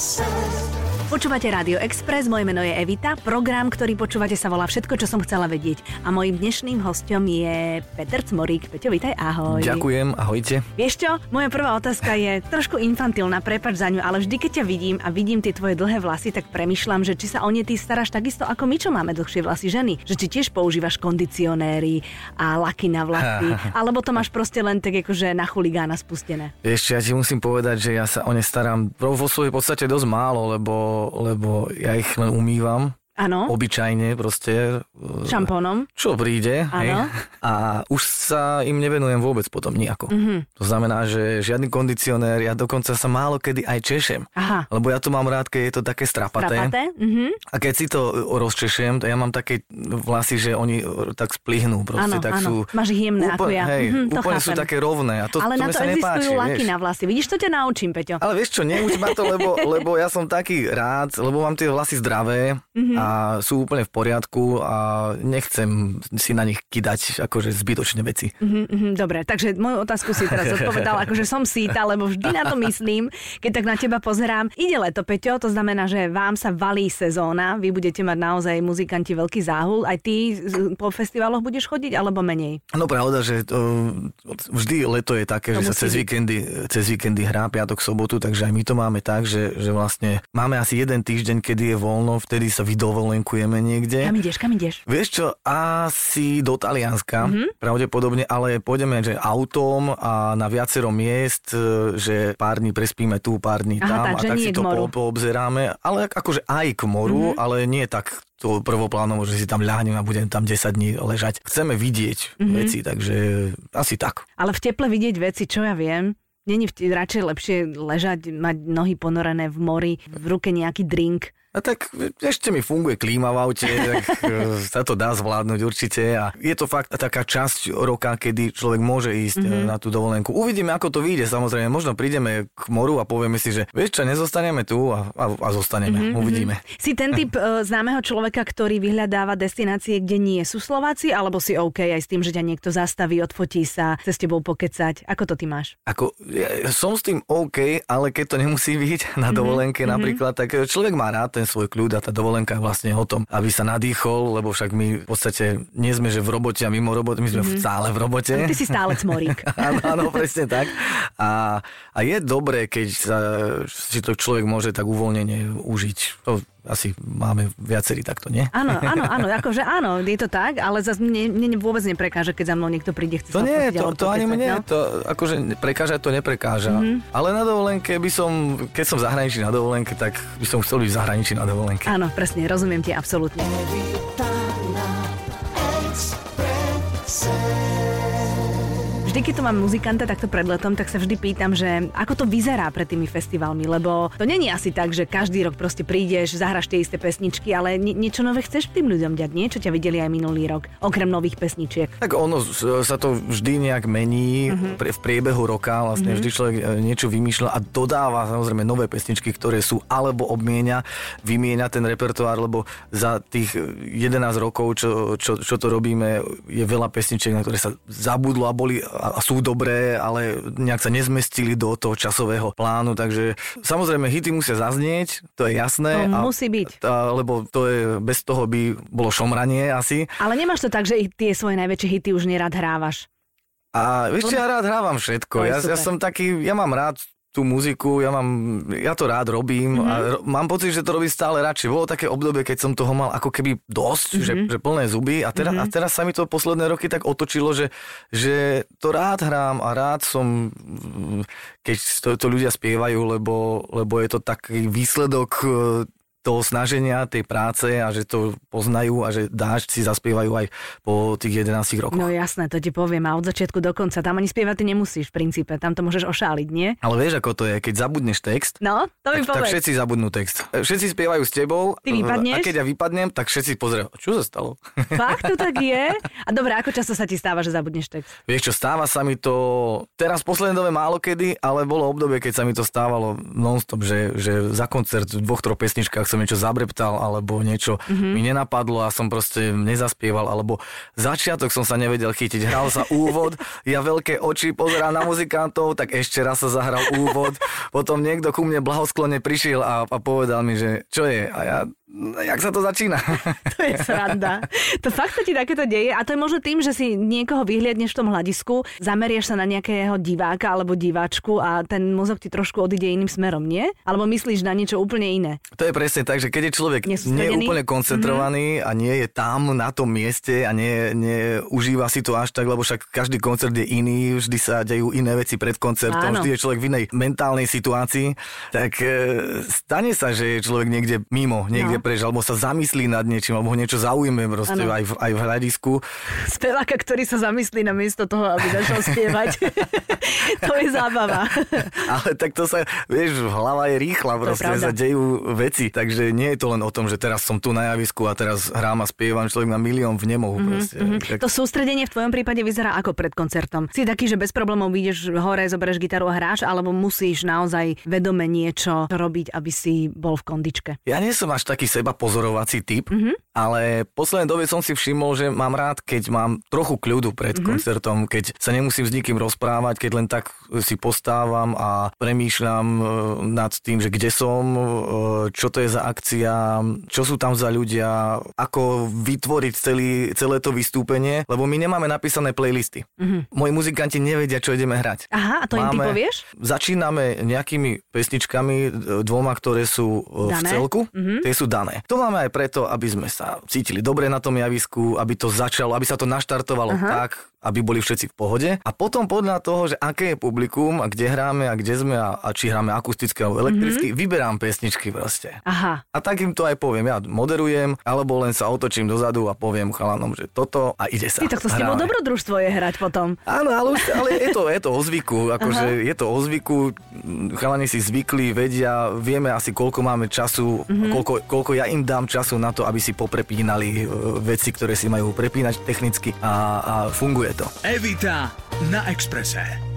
says. Počúvate Rádio Express, moje meno je Evita. Program, ktorý počúvate sa volá Všetko, čo som chcela vedieť. A mojím dnešným hostom je Peter Cmorík. Peťo, vítaj, ahoj. Ďakujem, ahojte. Vieš čo, moja prvá otázka je trošku infantilná, prepač za ňu, ale vždy, keď ťa vidím a vidím tie tvoje dlhé vlasy, tak premyšľam, že či sa o ne ty staráš takisto ako my, čo máme dlhšie vlasy ženy. Že či tiež používaš kondicionéry a laky na vlasy, alebo to máš proste len tak akože na chuligána spustené. Ešte ja ti musím povedať, že ja sa o ne starám vo svojej podstate dosť málo, lebo lebo ja ich len umývam Áno. Obyčajne proste. Šampónom. Čo príde. Hej. A už sa im nevenujem vôbec potom nejako. Mm-hmm. To znamená, že žiadny kondicionér, ja dokonca sa málo kedy aj češem. Aha. Lebo ja to mám rád, keď je to také strapaté. strapaté? Mm-hmm. A keď si to rozčešem, to ja mám také vlasy, že oni tak splihnú. Proste, áno, tak áno. Sú, Máš ich jemné úplne, ako ja. Hej, mm-hmm, úplne sú také rovné. A to, Ale to na to sa existujú nepáči, laky vieš. na vlasy. Vidíš, to ťa naučím, Peťo. Ale vieš čo, neuč ma to, lebo, lebo ja som taký rád, lebo mám tie vlasy zdravé mm-hmm. a sú úplne v poriadku a nechcem si na nich kidať akože zbytočne veci. Mm-hmm, dobre, takže moju otázku si teraz odpovedal, akože som síta, lebo vždy na to myslím, keď tak na teba pozerám. Ide leto, Peťo, to znamená, že vám sa valí sezóna, vy budete mať naozaj muzikanti veľký záhul. Aj ty po festivaloch budeš chodiť, alebo menej? No pravda, že to, vždy leto je také, to že sa cez víkendy, cez víkendy hrá piatok, sobotu, takže aj my to máme tak, že, že vlastne máme asi jeden týždeň, kedy je voľno, vtedy sa vydovolenkujeme niekde. Kam ideš, kam ideš? Vieš čo, asi do Talianska, mm-hmm. pravdepodobne, ale pôjdeme že autom a na viacero miest, e, že pár dní prespíme tu, pár dní tam Aha, a tak si to po, poobzeráme, ale akože aj k moru, mm-hmm. ale nie tak to prvoplánovo, že si tam ľahnem a budem tam 10 dní ležať. Chceme vidieť mm-hmm. veci, takže asi tak. Ale v teple vidieť veci, čo ja viem, Není radšej lepšie ležať, mať nohy ponorené v mori, v ruke nejaký drink, a tak ešte mi funguje klíma v aute, tak e, sa to dá zvládnuť určite a je to fakt taká časť roka, kedy človek môže ísť mm-hmm. na tú dovolenku. Uvidíme, ako to vyjde, samozrejme. Možno prídeme k moru a povieme si, že vieš čo, nezostaneme tu a, a, a zostaneme. Mm-hmm. Uvidíme. Si ten typ uh, známeho človeka, ktorý vyhľadáva destinácie, kde nie sú Slováci, alebo si OK aj s tým, že ťa niekto zastaví, odfotí sa, chce s tebou pokecať? Ako to ty máš? Ako, ja som s tým OK, ale keď to nemusí byť na dovolenke mm-hmm. napríklad, tak človek má rád ten svoj kľud a tá dovolenka je vlastne o tom, aby sa nadýchol, lebo však my v podstate nie sme, že v robote a mimo roboty, my sme mm-hmm. stále v robote. Ty si stále cmorík. áno, áno, presne tak. A, a je dobré, keď sa, si to človek môže tak uvoľnenie užiť. To asi máme viacerí takto, nie? Áno, áno, áno, akože áno, je to tak, ale zase mne, mne vôbec neprekáža, keď za mnou niekto príde, chce To sa nie, to, to ani mne, no? to akože prekáža, to neprekáža. Mm-hmm. Ale na dovolenke by som, keď som v zahraničí na dovolenke, tak by som chcel byť v zahraničí na dovolenke. Áno, presne, rozumiem ti absolútne. Vždy, keď tu mám muzikanta takto pred letom, tak sa vždy pýtam, že ako to vyzerá pred tými festivalmi, lebo to není asi tak, že každý rok proste prídeš, zahraš tie isté pesničky, ale nie, niečo nové chceš tým ľuďom dať, nie? Čo ťa videli aj minulý rok, okrem nových pesničiek. Tak ono sa to vždy nejak mení uh-huh. v priebehu roka, vlastne uh-huh. vždy človek e, niečo vymýšľa a dodáva samozrejme nové pesničky, ktoré sú alebo obmienia, vymieňa ten repertoár, lebo za tých 11 rokov, čo, čo, čo to robíme, je veľa pesničiek, na ktoré sa zabudlo a boli a sú dobré, ale nejak sa nezmestili do toho časového plánu, takže samozrejme hity musia zaznieť, to je jasné. To a, musí byť. A, lebo to je, bez toho by bolo šomranie asi. Ale nemáš to tak, že tie svoje najväčšie hity už nerad hrávaš? A vieš, ja rád hrávam všetko. Ja, ja som taký, ja mám rád tú muziku, ja mám, ja to rád robím mm-hmm. a mhm. ro- mám pocit, že to robí stále radšej. Bolo také obdobie, keď som toho mal ako keby dosť, mm-hmm. že, že plné zuby a, teraz, mm-hmm. a teraz sa mi to posledné roky tak otočilo, že, že to rád hrám a rád som, keď to, to ľudia spievajú, lebo, lebo je to taký výsledok toho snaženia, tej práce a že to poznajú a že dáš si zaspievajú aj po tých 11 rokoch. No jasné, to ti poviem a od začiatku do konca. Tam ani spievať ty nemusíš v princípe, tam to môžeš ošáliť, nie? Ale vieš, ako to je, keď zabudneš text, no, to mi tak, tak všetci zabudnú text. Všetci spievajú s tebou. Ty vypadneš? A keď ja vypadnem, tak všetci pozerajú, čo sa stalo? Fakt to tak je? A dobre, ako často sa ti stáva, že zabudneš text? Vieš čo, stáva sa mi to teraz posledné dobe málo kedy, ale bolo obdobie, keď sa mi to stávalo non-stop, že, že za koncert v dvoch, troch pesničkách som niečo zabreptal, alebo niečo mm-hmm. mi nenapadlo a som proste nezaspieval, alebo začiatok som sa nevedel chytiť. Hral sa úvod, ja veľké oči pozerám na muzikantov, tak ešte raz sa zahral úvod. Potom niekto ku mne blahosklone prišiel a, a povedal mi, že čo je. A ja jak sa to začína? To je sranda. To fakt sa ti takéto deje a to je možno tým, že si niekoho vyhliadneš v tom hľadisku, zamerieš sa na nejakého diváka alebo diváčku a ten mozog ti trošku odíde iným smerom, nie? Alebo myslíš na niečo úplne iné? To je presne tak, že keď je človek nie je úplne koncentrovaný mm-hmm. a nie je tam na tom mieste a nie, nie užíva si to až tak, lebo však každý koncert je iný, vždy sa dejú iné veci pred koncertom, Áno. vždy je človek v inej mentálnej situácii, tak e, stane sa, že je človek niekde mimo, niekde no preč, alebo sa zamyslí nad niečím, alebo ho niečo zaujíme proste aj v, aj v hľadisku. Speváka, ktorý sa zamyslí na miesto toho, aby začal spievať. to je zábava. Ale tak to sa, vieš, hlava je rýchla, proste sa dejú veci, takže nie je to len o tom, že teraz som tu na javisku a teraz hrám a spievam, človek na milión v nemohu mm-hmm, proste. Mm-hmm. Tak... To sústredenie v tvojom prípade vyzerá ako pred koncertom. Si taký, že bez problémov vyjdeš hore, zoberieš gitaru a hráš, alebo musíš naozaj vedome niečo robiť, aby si bol v kondičke? Ja nie som až taký seba pozorovací typ, mm-hmm. ale poslednej dobe som si všimol, že mám rád, keď mám trochu kľudu pred mm-hmm. koncertom, keď sa nemusím s nikým rozprávať, keď len tak si postávam a premýšľam e, nad tým, že kde som, e, čo to je za akcia, čo sú tam za ľudia, ako vytvoriť celý, celé to vystúpenie, lebo my nemáme napísané playlisty. Mm-hmm. Moji muzikanti nevedia, čo ideme hrať. Aha, a to Máme, im ty povieš? Začíname nejakými pesničkami, e, dvoma, ktoré sú Dané? v celku. Mm-hmm tie sú dané. To máme aj preto, aby sme sa cítili dobre na tom javisku, aby to začalo, aby sa to naštartovalo Aha. tak, aby boli všetci v pohode. A potom podľa toho, že aké je publikum a kde hráme a kde sme a, a či hráme akusticky alebo elektricky, mm-hmm. vyberám pesničky proste. Aha. A tak im to aj poviem. Ja moderujem, alebo len sa otočím dozadu a poviem chalanom, že toto a ide sa. Ty, tak to s tebou dobrodružstvo je hrať potom. Áno, ale, už, ale je, to, je to o zvyku. Akože je to o zvyku. Chalani si zvykli, vedia, vieme asi koľko máme času, mm-hmm. koľko, koľko ja im dám času na to, aby si poprepínali e, veci, ktoré si majú prepínať technicky a, a funguje je to. Evita na Exprese.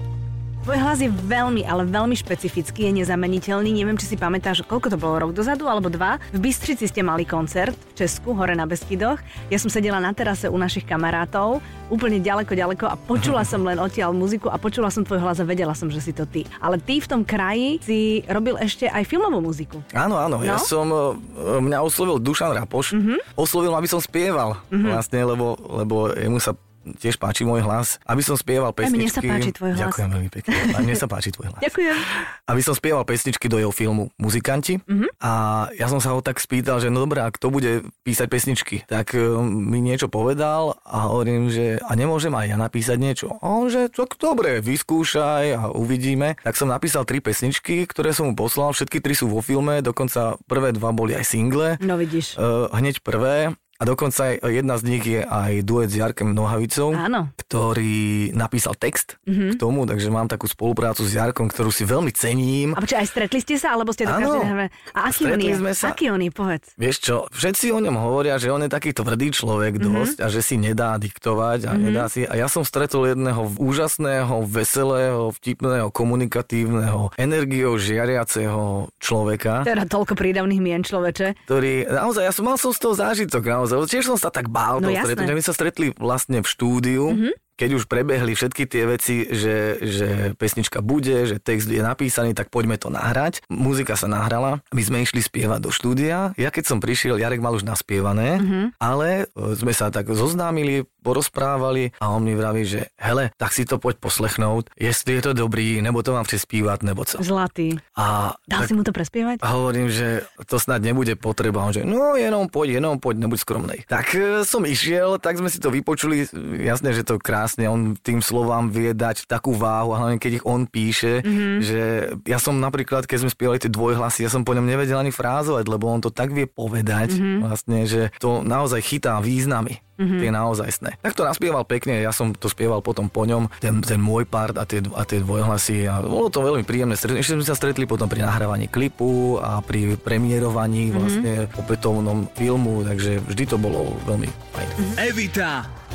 Tvoj hlas je veľmi, ale veľmi špecifický, je nezameniteľný. Neviem, či si pamätáš, koľko to bolo, rok dozadu alebo dva. V Bystrici ste mali koncert v Česku, hore na Beskidoch. Ja som sedela na terase u našich kamarátov, úplne ďaleko, ďaleko a počula som len odtiaľ muziku a počula som tvoj hlas a vedela som, že si to ty. Ale ty v tom kraji si robil ešte aj filmovú muziku. Áno, áno, no? ja som, e, mňa oslovil Dušan Rapoš, mm-hmm. oslovil, aby som spieval mm-hmm. vlastne, lebo, lebo jemu sa tiež páči môj hlas, aby som spieval pesničky. A mne sa páči tvoj hlas. Ďakujem veľmi pekne. A mne sa páči tvoj hlas. Ďakujem. Aby som spieval pesničky do jeho filmu Muzikanti. Mm-hmm. A ja som sa ho tak spýtal, že no dobré, a kto bude písať pesničky, tak uh, mi niečo povedal a hovorím, že a nemôžem aj ja napísať niečo. A on, že tak dobre, vyskúšaj a uvidíme. Tak som napísal tri pesničky, ktoré som mu poslal, všetky tri sú vo filme, dokonca prvé dva boli aj single. No vidíš. Uh, hneď prvé a dokonca jedna z nich je aj duet s Jarkem Nohavicou, Áno. ktorý napísal text mm-hmm. k tomu, takže mám takú spoluprácu s Jarkom, ktorú si veľmi cením. A počkaj, aj stretli ste sa, alebo ste do každej A aký on je? Sme sa. Aký on je, povedz. Vieš čo, všetci o ňom hovoria, že on je taký tvrdý človek mm-hmm. dosť a že si nedá diktovať a mm-hmm. nedá si. A ja som stretol jedného úžasného, veselého, vtipného, komunikatívneho, energiou žiariaceho človeka. Teda toľko prídavných mien človeče. Ktorý, naozaj, ja som mal som z toho zážitok, naozaj. Tiež som sa tak bál no, toho stretnutia. My sa stretli vlastne v štúdiu. Mm-hmm keď už prebehli všetky tie veci, že, že pesnička bude, že text je napísaný, tak poďme to nahrať. Muzika sa nahrala, my sme išli spievať do štúdia. Ja keď som prišiel, Jarek mal už naspievané, mm-hmm. ale e, sme sa tak zoznámili, porozprávali a on mi vraví, že hele, tak si to poď poslechnúť, jestli je to dobrý, nebo to mám přespívať, nebo co. Zlatý. A Dal tak, si mu to prespievať? A hovorím, že to snad nebude potreba. On že no jenom poď, jenom poď, nebuď skromnej. Tak e, som išiel, tak sme si to vypočuli, jasné, že to krásne, on tým slovám vie dať takú váhu, a hlavne keď ich on píše, mm-hmm. že ja som napríklad, keď sme spievali tie dvojhlasy, ja som po ňom nevedel ani frázovať, lebo on to tak vie povedať, mm-hmm. vlastne, že to naozaj chytá významy mm-hmm. tie naozajstné. Tak to naspieval pekne, ja som to spieval potom po ňom, ten, ten môj part a tie, a tie dvojhlasy a bolo to veľmi príjemné. Ešte sme sa stretli potom pri nahrávaní klipu a pri premiérovaní mm-hmm. vlastne opätovnom filmu, takže vždy to bolo veľmi fajn. Mm-hmm. Evita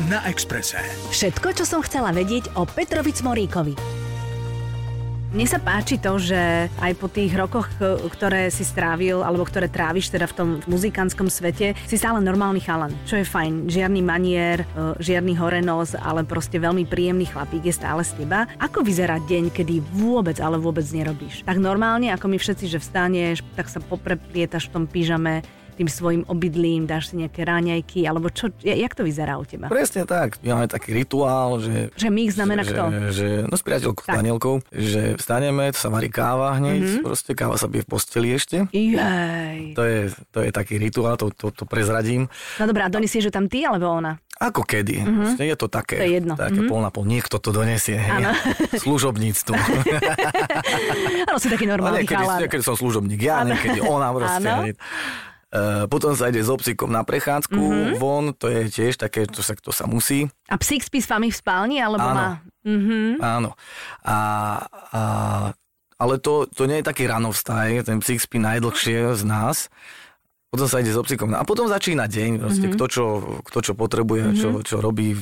na Exprese. Všetko, čo som chcela vedieť o Petrovi Cmoríkovi. Mne sa páči to, že aj po tých rokoch, ktoré si strávil, alebo ktoré tráviš teda v tom muzikánskom svete, si stále normálny chalan, čo je fajn. Žiadny manier, e, žiadny horenos, ale proste veľmi príjemný chlapík je stále z teba. Ako vyzerá deň, kedy vôbec, ale vôbec nerobíš? Tak normálne, ako my všetci, že vstaneš, tak sa popreplietaš v tom pyžame, tým svojim obydlím, dáš si nejaké ráňajky, alebo čo, jak to vyzerá u teba? Presne tak. My máme taký rituál, že... Že mix znamená že, kto? Že, no s priateľkou, s Danielkou, že vstaneme, sa varí káva hneď, mm-hmm. proste káva sa bije v posteli ešte. Jej. To je, to je taký rituál, to, to, to prezradím. No dobrá, donesieš že tam ty alebo ona? Ako kedy. Mm-hmm. Je to také, to je jedno. také mm-hmm. pol na pol. Niekto to donesie. Hej. Služobníctvo. Áno, si taký normálny niekedy, chalán. Niekedy som služobník ja, ano. niekedy ona proste. Uh, potom sa ide s obsíkom na prechádzku mm-hmm. von, to je tiež také, to sa, to sa musí. A psík spí s vami v spálni, alebo Áno. má? Mm-hmm. Áno. A, a, ale to, to nie je taký ranovstaj, ten psík spí najdlhšie z nás. Potom sa ide s obsíkom. A potom začína deň, proste, mm-hmm. kto, čo, kto čo potrebuje, mm-hmm. čo, čo robí.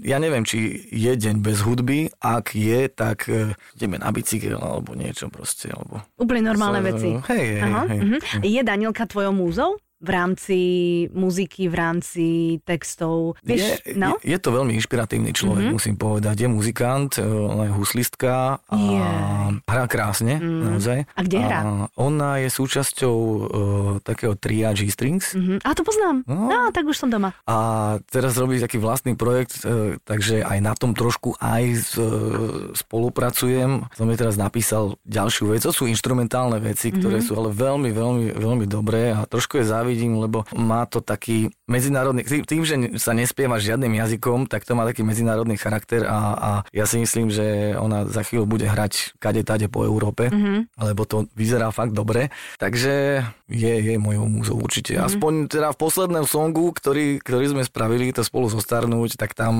Ja neviem, či je deň bez hudby. Ak je, tak uh, ideme na bicykel alebo niečo proste. Alebo... Úplne normálne sa, veci. Hej, hej, Aha, hej. uh-huh. Je Danielka tvojou múzou? V rámci muziky, v rámci textov. Vieš, je, no? je to veľmi inšpiratívny človek, mm-hmm. musím povedať. Je muzikant, je huslistka a Yeah. hrá krásne, Mm. naozaj. A kde hrá? A ona je súčasťou uh, takého tria G-Strings Mhm. A to poznám. No. No, tak už som doma. a teraz robí taký vlastný projekt, uh, takže aj na tom trošku aj s, uh, spolupracujem. Som jej teraz napísal ďalšiu vec. To sú instrumentálne veci, ktoré Mhm. sú ale veľmi, veľmi, veľmi dobré a trošku je závidím, lebo má to taký medzinárodný, tým- tým, že sa nespieva žiadnym jazykom, tak to má taký medzinárodný charakter a, a ja si myslím, že ona za chvíľu bude hrať kade tade po Európe, Mhm. lebo to vyzerá fakt dobre. Takže je, je mojou múzou určite. Mhm. Aspoň teda v poslednom songu, ktorý, ktorý sme spravili, to spolu zostarnúť, tak tam,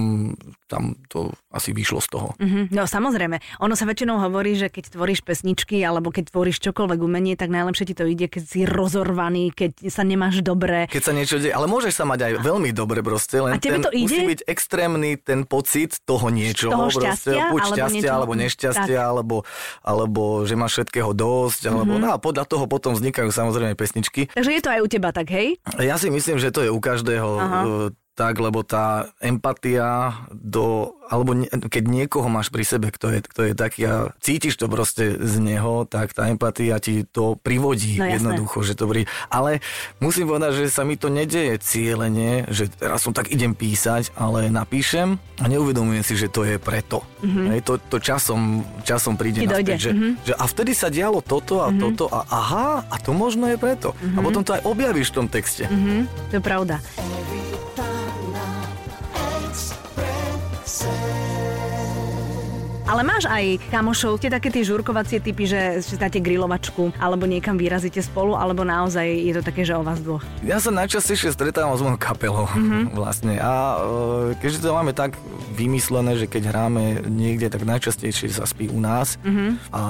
tam to asi vyšlo z toho. Mhm. No samozrejme, ono sa väčšinou hovorí, že keď tvoríš pesničky alebo keď tvoríš čokoľvek umenie, tak najlepšie ti to ide, keď si rozorvaný, keď sa nemáš dobre. Keď sa niečo deje, ale môžeš sa mať aj veľmi dobre proste, len A ten, to ide? musí byť extrémny ten pocit toho niečoho. Toho proste, šťastia, buď alebo šťastia, niečoho- alebo nešťastia, alebo, alebo že máš všetkého dosť, alebo Mhm. no a podľa toho potom vznikajú samozrejme pesničky. Takže je to aj u teba tak, hej? Ja si myslím, že to je u každého Aha. Tak, lebo tá empatia do, alebo nie, keď niekoho máš pri sebe, kto je, kto je taký a cítiš to proste z neho, tak tá empatia ti to privodí No jasné. jednoducho, že to pri... Ale musím povedať, že sa mi to nedeje cieľene, že teraz som tak idem písať, ale napíšem a neuvedomujem si, že to je preto. Mm-hmm. Hej, to, to časom, časom príde Mhm. Dojde, že, mhm. že a vtedy sa dialo toto a toto a aha, a to možno je preto. A potom to aj objavíš v tom texte. Mhm. To je pravda. Ale máš aj kamošov, tie také tie žurkovacie typy, že si dáte grilovačku, alebo niekam vyrazíte spolu, alebo naozaj je to také, že o vás dvoch. Ja sa najčastejšie stretávam s mojou kapelou mm-hmm. vlastne a e, keďže to máme tak vymyslené, že keď hráme niekde, tak najčastejšie sa spí u nás mm-hmm. a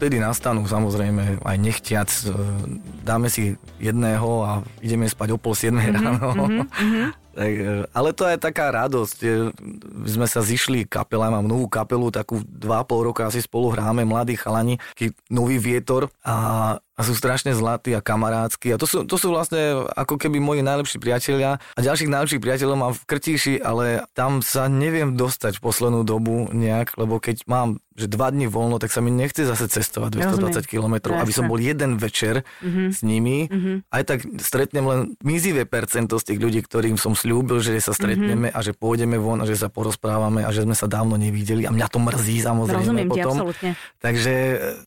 vtedy nastanú samozrejme aj nechtiac, e, dáme si jedného a ideme spať o pol siedmej mm-hmm. ráno. Mm-hmm. E, ale to je taká radosť. e, Sme sa zišli kapela, mám novú kapelu, takú dva a pol roka asi spolu hráme, mladí chalani, taký nový vietor a, a sú strašne zlatí a kamarádsky. A to sú, to sú vlastne ako keby moji najlepší priatelia. A ďalších najlepších priateľov mám v Krtíši, ale tam sa neviem dostať v poslednú dobu nejak, lebo keď mám že dva dni voľno, tak sa mi nechce zase cestovať 220 km, aby som bol jeden večer mm-hmm. s nimi. Mm-hmm. Aj tak stretnem len mizivé percento z tých ľudí, ktorým som slúbil, že sa stretneme mm-hmm. a že pôjdeme von a že sa porozprávame a že sme sa dávno nevideli. A mňa to mrzí samozrejme Rozumiem ti, potom. absolútne. Takže,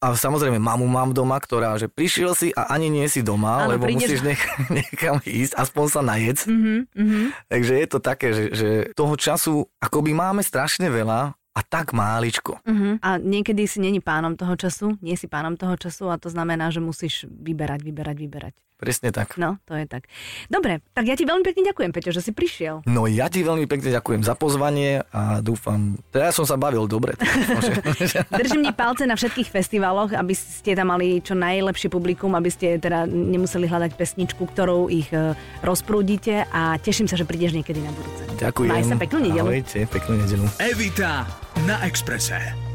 a samozrejme, mamu mám doma, ktorá, že prišiel si a ani nie si doma, Áno, lebo prídeš- musíš nech, niekam ísť, aspoň sa najedz. Mhm. Takže je to také, že, že toho času akoby máme strašne veľa a tak máličko. Uh-huh. A niekedy si není pánom toho času, nie si pánom toho času a to znamená, že musíš vyberať, vyberať, vyberať. Presne tak. No, to je tak. Dobre, tak ja ti veľmi pekne ďakujem, Peťo, že si prišiel. No ja ti veľmi pekne ďakujem za pozvanie a dúfam, teda ja som sa bavil dobre. Držím ti palce na všetkých festivaloch, aby ste tam mali čo najlepšie publikum, aby ste teda nemuseli hľadať pesničku, ktorou ich e, rozprúdite a teším sa, že prídeš niekedy na budúce. Ďakujem. Maj sa peknú nedelu. Ahojte, peknú nedelu. Evita na Exprese.